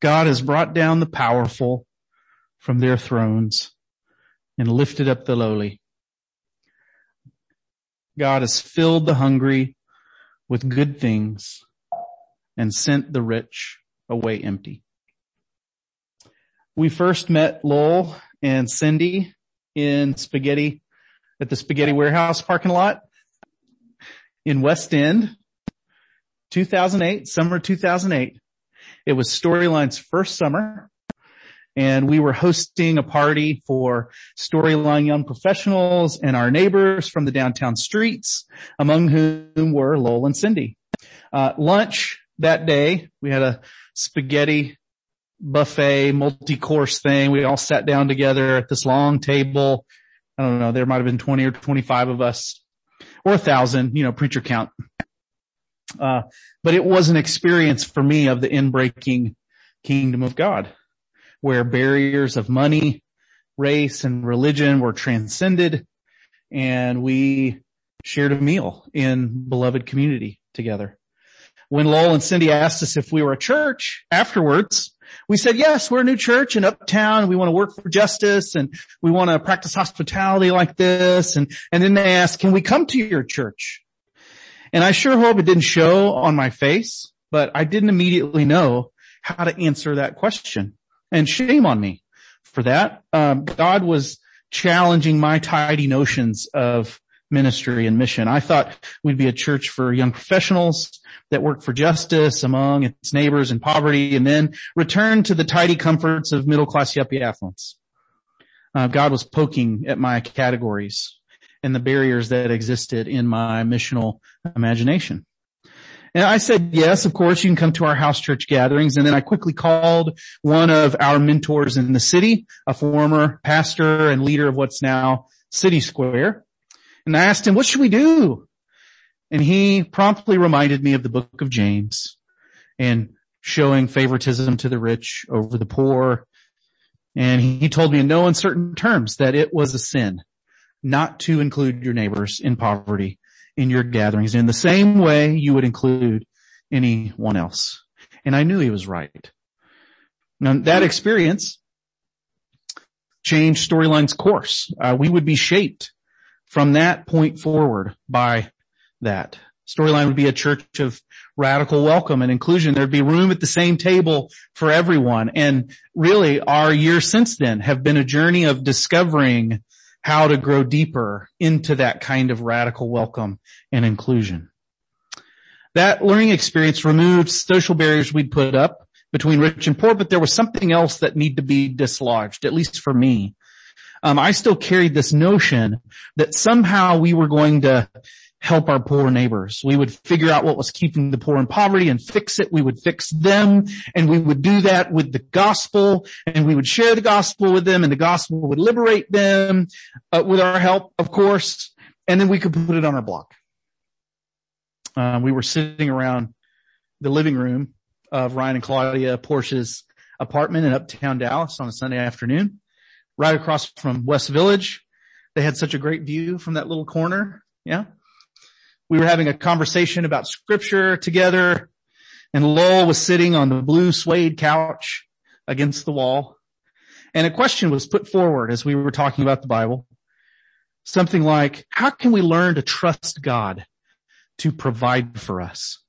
God has brought down the powerful from their thrones and lifted up the lowly. God has filled the hungry with good things and sent the rich away empty. We first met Lowell and Cindy in spaghetti at the spaghetti warehouse parking lot in West End, 2008, summer 2008. It was Storyline's first summer and we were hosting a party for Storyline young professionals and our neighbors from the downtown streets, among whom were Lowell and Cindy. Uh, lunch that day, we had a spaghetti buffet, multi-course thing. We all sat down together at this long table. I don't know, there might have been 20 or 25 of us or a thousand, you know, preacher count. Uh, but it was an experience for me of the inbreaking kingdom of God where barriers of money, race and religion were transcended and we shared a meal in beloved community together. When Lowell and Cindy asked us if we were a church afterwards, we said, yes, we're a new church in uptown. We want to work for justice and we want to practice hospitality like this. And, and then they asked, can we come to your church? And I sure hope it didn't show on my face, but I didn't immediately know how to answer that question. And shame on me for that. Um, God was challenging my tidy notions of ministry and mission. I thought we'd be a church for young professionals that work for justice among its neighbors in poverty and then return to the tidy comforts of middle class yuppie affluence. Uh, God was poking at my categories and the barriers that existed in my missional imagination. And I said, yes, of course, you can come to our house church gatherings. And then I quickly called one of our mentors in the city, a former pastor and leader of what's now City Square. And I asked him, what should we do? And he promptly reminded me of the book of James and showing favoritism to the rich over the poor. And he told me in no uncertain terms that it was a sin not to include your neighbors in poverty in your gatherings in the same way you would include anyone else. And I knew he was right. Now that experience changed Storyline's course. Uh, we would be shaped from that point forward by that. Storyline would be a church of radical welcome and inclusion. There'd be room at the same table for everyone. And really our years since then have been a journey of discovering how to grow deeper into that kind of radical welcome and inclusion. That learning experience removed social barriers we'd put up between rich and poor, but there was something else that needed to be dislodged, at least for me. Um, I still carried this notion that somehow we were going to help our poor neighbors. We would figure out what was keeping the poor in poverty and fix it. We would fix them and we would do that with the gospel and we would share the gospel with them and the gospel would liberate them uh, with our help, of course. And then we could put it on our block. Uh, we were sitting around the living room of Ryan and Claudia Porsche's apartment in uptown Dallas on a Sunday afternoon, right across from West Village. They had such a great view from that little corner. Yeah. We were having a conversation about scripture together and Lowell was sitting on the blue suede couch against the wall. And a question was put forward as we were talking about the Bible. Something like, how can we learn to trust God to provide for us?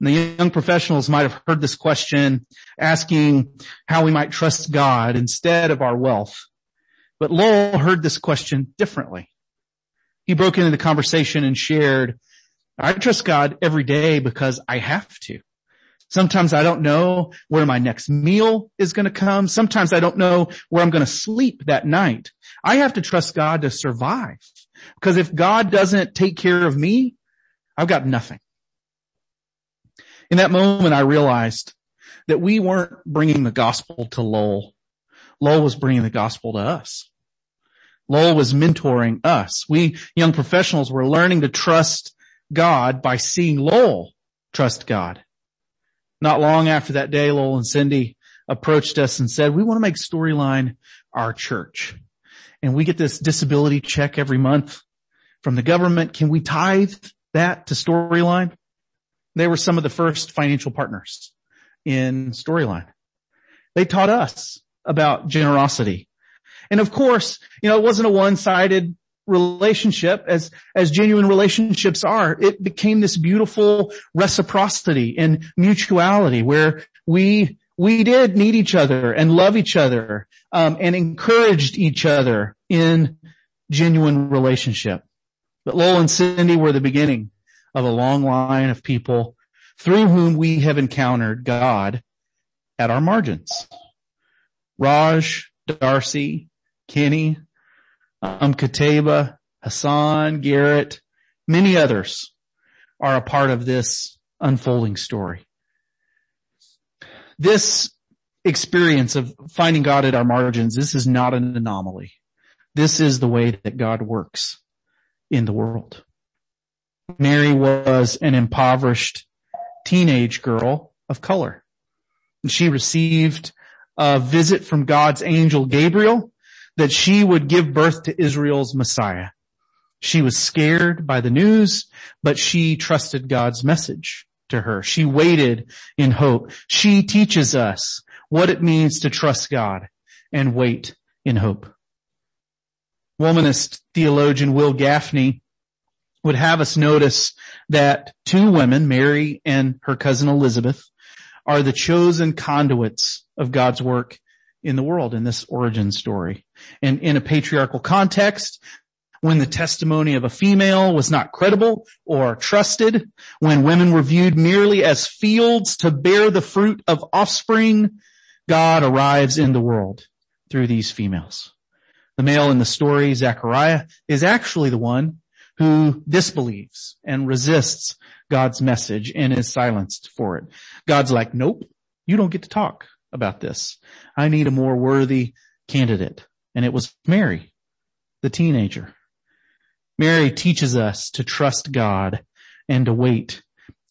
And the young professionals might have heard this question asking how we might trust God instead of our wealth. But Lowell heard this question differently he broke into the conversation and shared, I trust God every day because I have to. Sometimes I don't know where my next meal is going to come. Sometimes I don't know where I'm going to sleep that night. I have to trust God to survive because if God doesn't take care of me, I've got nothing. In that moment, I realized that we weren't bringing the gospel to Lowell. Lowell was bringing the gospel to us. Lowell was mentoring us. We young professionals were learning to trust God by seeing Lowell trust God. Not long after that day, Lowell and Cindy approached us and said, we want to make Storyline our church. And we get this disability check every month from the government. Can we tithe that to Storyline? They were some of the first financial partners in Storyline. They taught us about generosity. And of course, you know, it wasn't a one-sided relationship as, as genuine relationships are. It became this beautiful reciprocity and mutuality where we, we did need each other and love each other, um, and encouraged each other in genuine relationship. But Lowell and Cindy were the beginning of a long line of people through whom we have encountered God at our margins. Raj, Darcy, Kenny, um, Kateba, Hassan, Garrett, many others are a part of this unfolding story. This experience of finding God at our margins, this is not an anomaly. This is the way that God works in the world. Mary was an impoverished teenage girl of color. And she received a visit from God's angel Gabriel that she would give birth to Israel's Messiah. She was scared by the news, but she trusted God's message to her. She waited in hope. She teaches us what it means to trust God and wait in hope. Womanist theologian Wil Gafney would have us notice that two women, Mary and her cousin Elizabeth, are the chosen conduits of God's work in the world in this origin story. And in a patriarchal context, when the testimony of a female was not credible or trusted, when women were viewed merely as fields to bear the fruit of offspring, God arrives in the world through these females. The male in the story, Zechariah, is actually the one who disbelieves and resists God's message and is silenced for it. God's like, nope, you don't get to talk about this. I need a more worthy candidate. And it was Mary, the teenager. Mary teaches us to trust God and to wait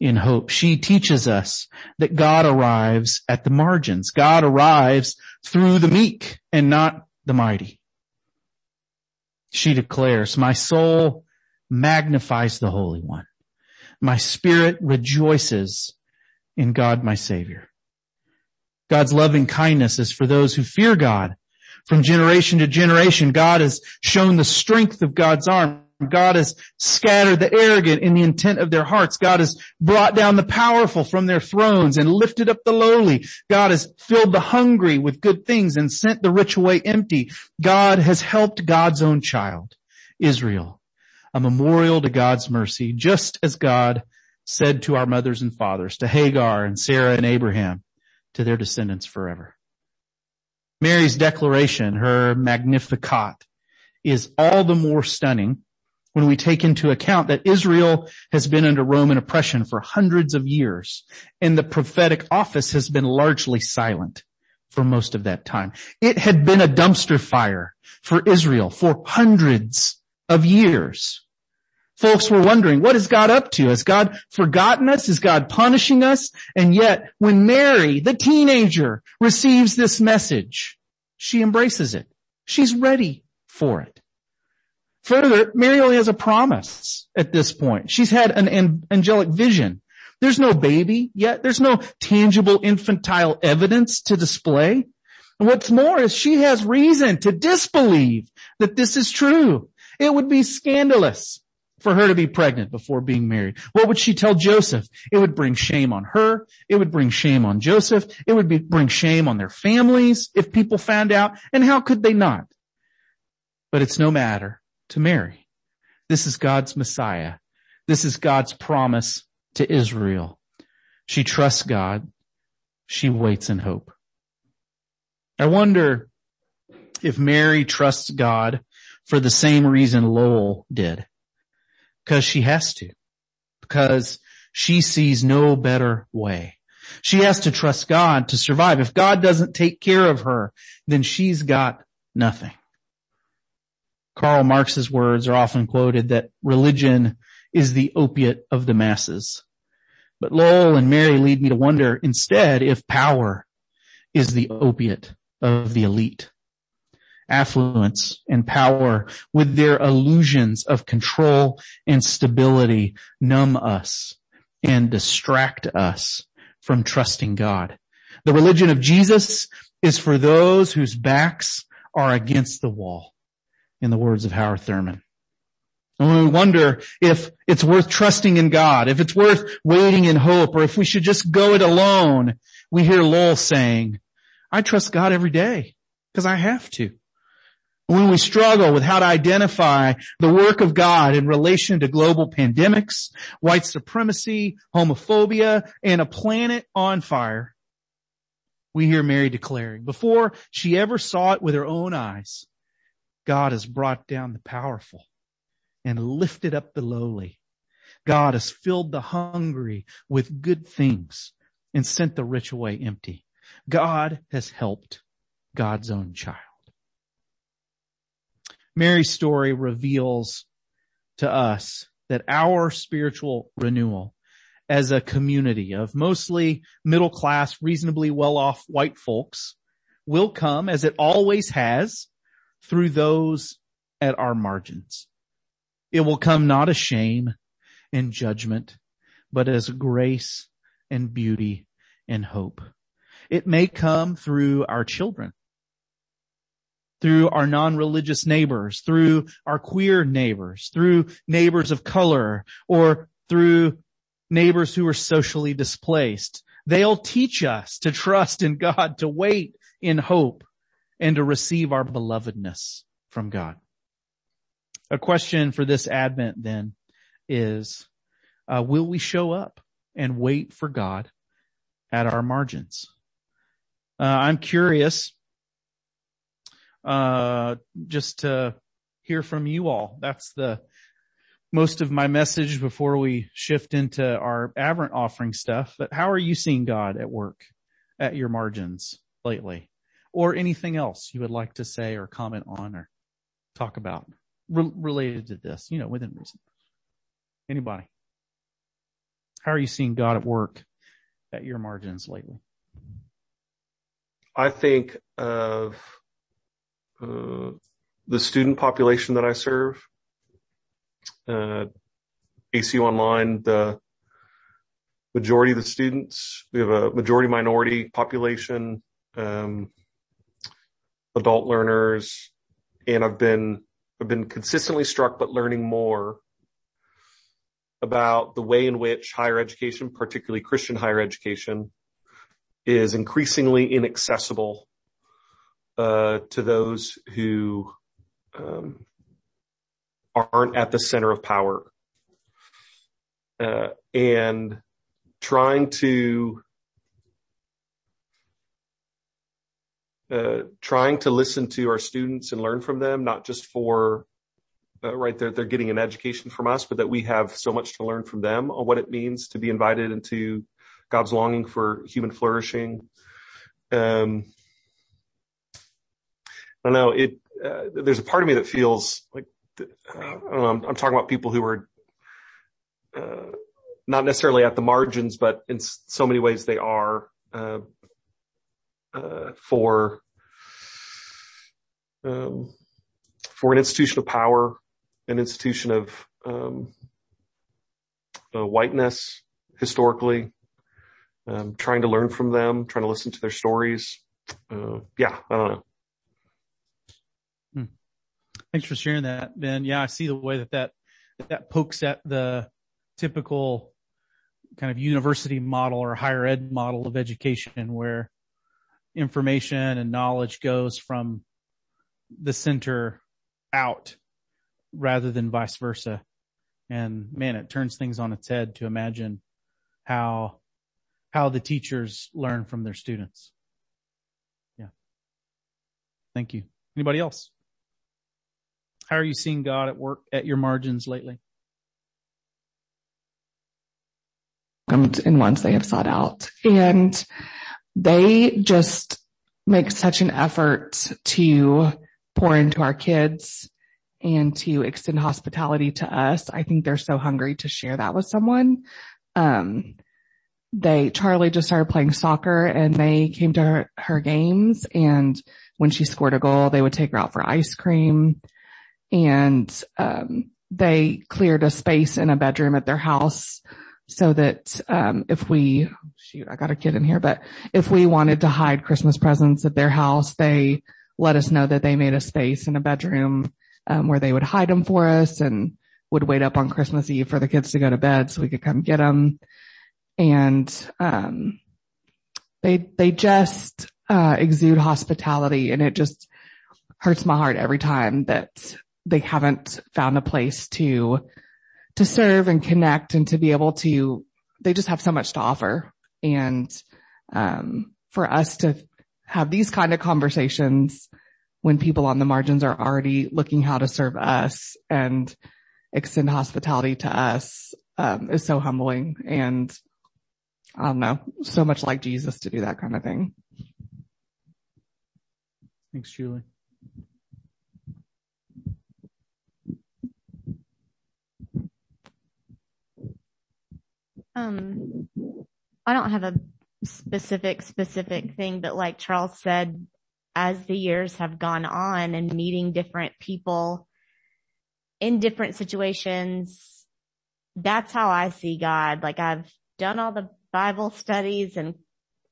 in hope. She teaches us that God arrives at the margins. God arrives through the meek and not the mighty. She declares, my soul magnifies the Holy One. My spirit rejoices in God my Savior. God's loving kindness is for those who fear God. From generation to generation, God has shown the strength of God's arm. God has scattered the arrogant in the intent of their hearts. God has brought down the powerful from their thrones and lifted up the lowly. God has filled the hungry with good things and sent the rich away empty. God has helped God's own child, Israel, a memorial to God's mercy, just as God said to our mothers and fathers, to Hagar and Sarah and Abraham, to their descendants forever. Mary's declaration, her Magnificat, is all the more stunning when we take into account that Israel has been under Roman oppression for hundreds of years and the prophetic office has been largely silent for most of that time. It had been a dumpster fire for Israel for hundreds of years. Folks were wondering, what is God up to? Has God forgotten us? Is God punishing us? And yet, when Mary, the teenager, receives this message, she embraces it. She's ready for it. Further, Mary only has a promise at this point. She's had an angelic vision. There's no baby yet. There's no tangible infantile evidence to display. And what's more is she has reason to disbelieve that this is true. It would be scandalous for her to be pregnant before being married. What would she tell Joseph? It would bring shame on her. It would bring shame on Joseph. It would be, bring shame on their families if people found out. And how could they not? But it's no matter to Mary. This is God's Messiah. This is God's promise to Israel. She trusts God. She waits in hope. I wonder if Mary trusts God for the same reason Lowell did. Because she has to. Because she sees no better way. She has to trust God to survive. If God doesn't take care of her, then she's got nothing. Karl Marx's words are often quoted that religion is the opiate of the masses. But Lowell and Mary lead me to wonder instead if power is the opiate of the elite affluence and power with their illusions of control and stability numb us and distract us from trusting God. The religion of Jesus is for those whose backs are against the wall, in the words of Howard Thurman. And we wonder if it's worth trusting in God, if it's worth waiting in hope, or if we should just go it alone. We hear Lowell saying, I trust God every day because I have to. When we struggle with how to identify the work of God in relation to global pandemics, white supremacy, homophobia, and a planet on fire, we hear Mary declaring, before she ever saw it with her own eyes, God has brought down the powerful and lifted up the lowly. God has filled the hungry with good things and sent the rich away empty. God has helped God's own child. Mary's story reveals to us that our spiritual renewal as a community of mostly middle class, reasonably well off white folks will come as it always has through those at our margins. It will come not as shame and judgment, but as grace and beauty and hope. It may come through our children, through our non-religious neighbors, through our queer neighbors, through neighbors of color, or through neighbors who are socially displaced. They'll teach us to trust in God, to wait in hope, and to receive our belovedness from God. A question for this Advent then is, uh, will we show up and wait for God at our margins? Uh, I'm curious, uh, just to hear from you all. That's the most of my message before we shift into our Advent offering stuff. But how are you seeing God at work at your margins lately? Or anything else you would like to say or comment on or talk about? re- related to this, you know, within reason. Anybody? How are you seeing God at work at your margins lately? I think of uh, the student population that I serve. Uh, ACU Online, the majority of the students, we have a majority minority population, um, adult learners, and I've been I've been consistently struck, but learning more about the way in which higher education, particularly Christian higher education, is increasingly inaccessible uh, to those who um, aren't at the center of power, uh, and trying to uh, trying to listen to our students and learn from them, not just for uh, right they're they're getting an education from us, but that we have so much to learn from them on what it means to be invited into God's longing for human flourishing. Um, I don't know. It uh, there's a part of me that feels like uh, I don't know. I'm, I'm, talking about people who are uh, not necessarily at the margins, but in so many ways they are. Uh, uh, for um, for an institution of power, an institution of um, uh, whiteness historically, um, trying to learn from them, trying to listen to their stories. Uh, yeah, I don't know. Thanks for sharing that, Ben. Yeah, I see the way that that that pokes at the typical kind of university model or higher ed model of education where information and knowledge goes from the center out rather than vice versa. And man, it turns things on its head to imagine how, how the teachers learn from their students. Yeah. Thank you. Anybody else? How are you seeing God at work at your margins lately? In ones they have sought out. And they just make such an effort to pour into our kids and to extend hospitality to us. I think they're so hungry to share that with someone. Um, they, Charlie just started playing soccer and they came to her, her games and when she scored a goal, they would take her out for ice cream and, um, they cleared a space in a bedroom at their house so that um, if we shoot, I got a kid in here, but if we wanted to hide Christmas presents at their house, they let us know that they made a space in a bedroom um, where they would hide them for us and would wait up on Christmas Eve for the kids to go to bed so we could come get them. And um, they they just uh, exude hospitality, and it just hurts my heart every time that they haven't found a place to to serve and connect and to be able to, they just have so much to offer. And, um, for us to have these kind of conversations when people on the margins are already looking how to serve us and extend hospitality to us, um, is so humbling. And I don't know, so much like Jesus to do that kind of thing. Thanks, Julie. Um, I don't have a specific, specific thing, but like Charles said, as the years have gone on and meeting different people in different situations, that's how I see God. Like I've done all the Bible studies and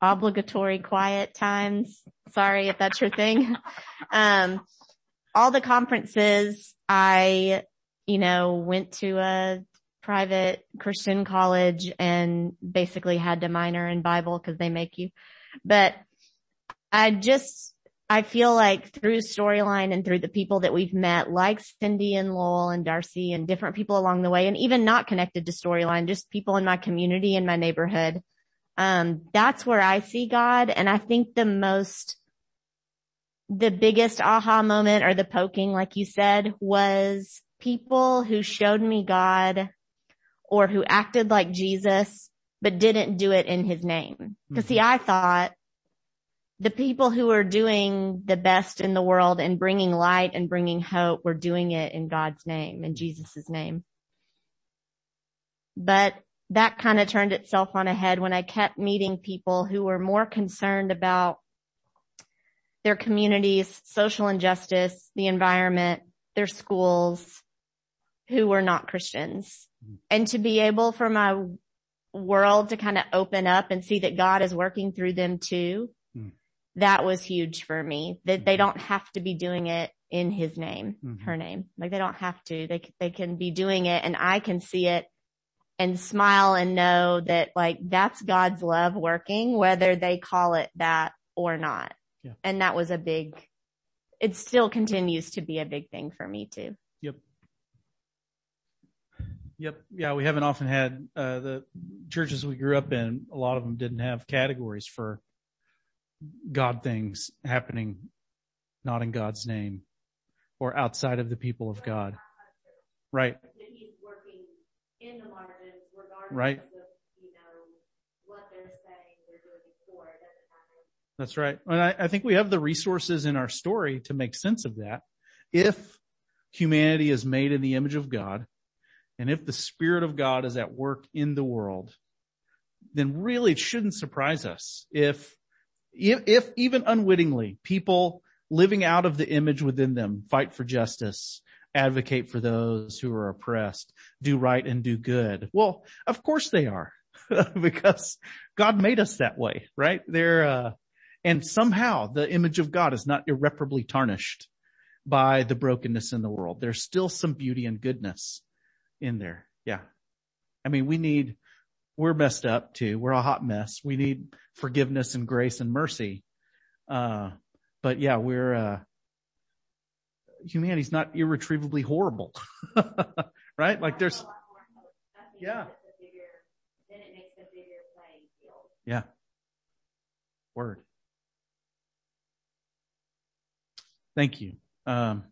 obligatory quiet times. Sorry if that's your thing. Um, all the conferences I, you know, went to a private Christian college and basically had to minor in Bible because they make you. But I just, I feel like through storyline and through the people that we've met, like Cindy and Lowell and Darcy and different people along the way, and even not connected to storyline, just people in my community and my neighborhood. Um, that's where I see God. And I think the most, the biggest aha moment or the poking, like you said, was people who showed me God or who acted like Jesus, but didn't do it in his name. Because mm-hmm. see, I thought the people who were doing the best in the world and bringing light and bringing hope were doing it in God's name, in Jesus' name. But that kind of turned itself on a head when I kept meeting people who were more concerned about their communities, social injustice, the environment, their schools, who were not Christians and to be able for my world to kind of open up and see that God is working through them too. Mm. That was huge for me that they mm-hmm. don't have to be doing it in his name, mm-hmm. her name. Like they don't have to, they, they can be doing it and I can see it and smile and know that like that's God's love working, whether they call it that or not. Yeah. And that was a big, it still continues to be a big thing for me too. Yep. Yeah, we haven't often had uh, the churches we grew up in. A lot of them didn't have categories for God things happening, not in God's name, or outside of the people of God. Right. Right. That's right. And I, I think we have the resources in our story to make sense of that. If humanity is made in the image of God, and if the Spirit of God is at work in the world, then really it shouldn't surprise us if, if, if even unwittingly people living out of the image within them fight for justice, advocate for those who are oppressed, do right and do good. Well, of course they are because God made us that way, right? They're, uh, and somehow the image of God is not irreparably tarnished by the brokenness in the world. There's still some beauty and goodness in there. Yeah. I mean, we need, we're messed up too. We're a hot mess. We need forgiveness and grace and mercy. Uh, but yeah, we're, uh, humanity's not irretrievably horrible. right? Like there's, yeah. Yeah. Word. Thank you. Um,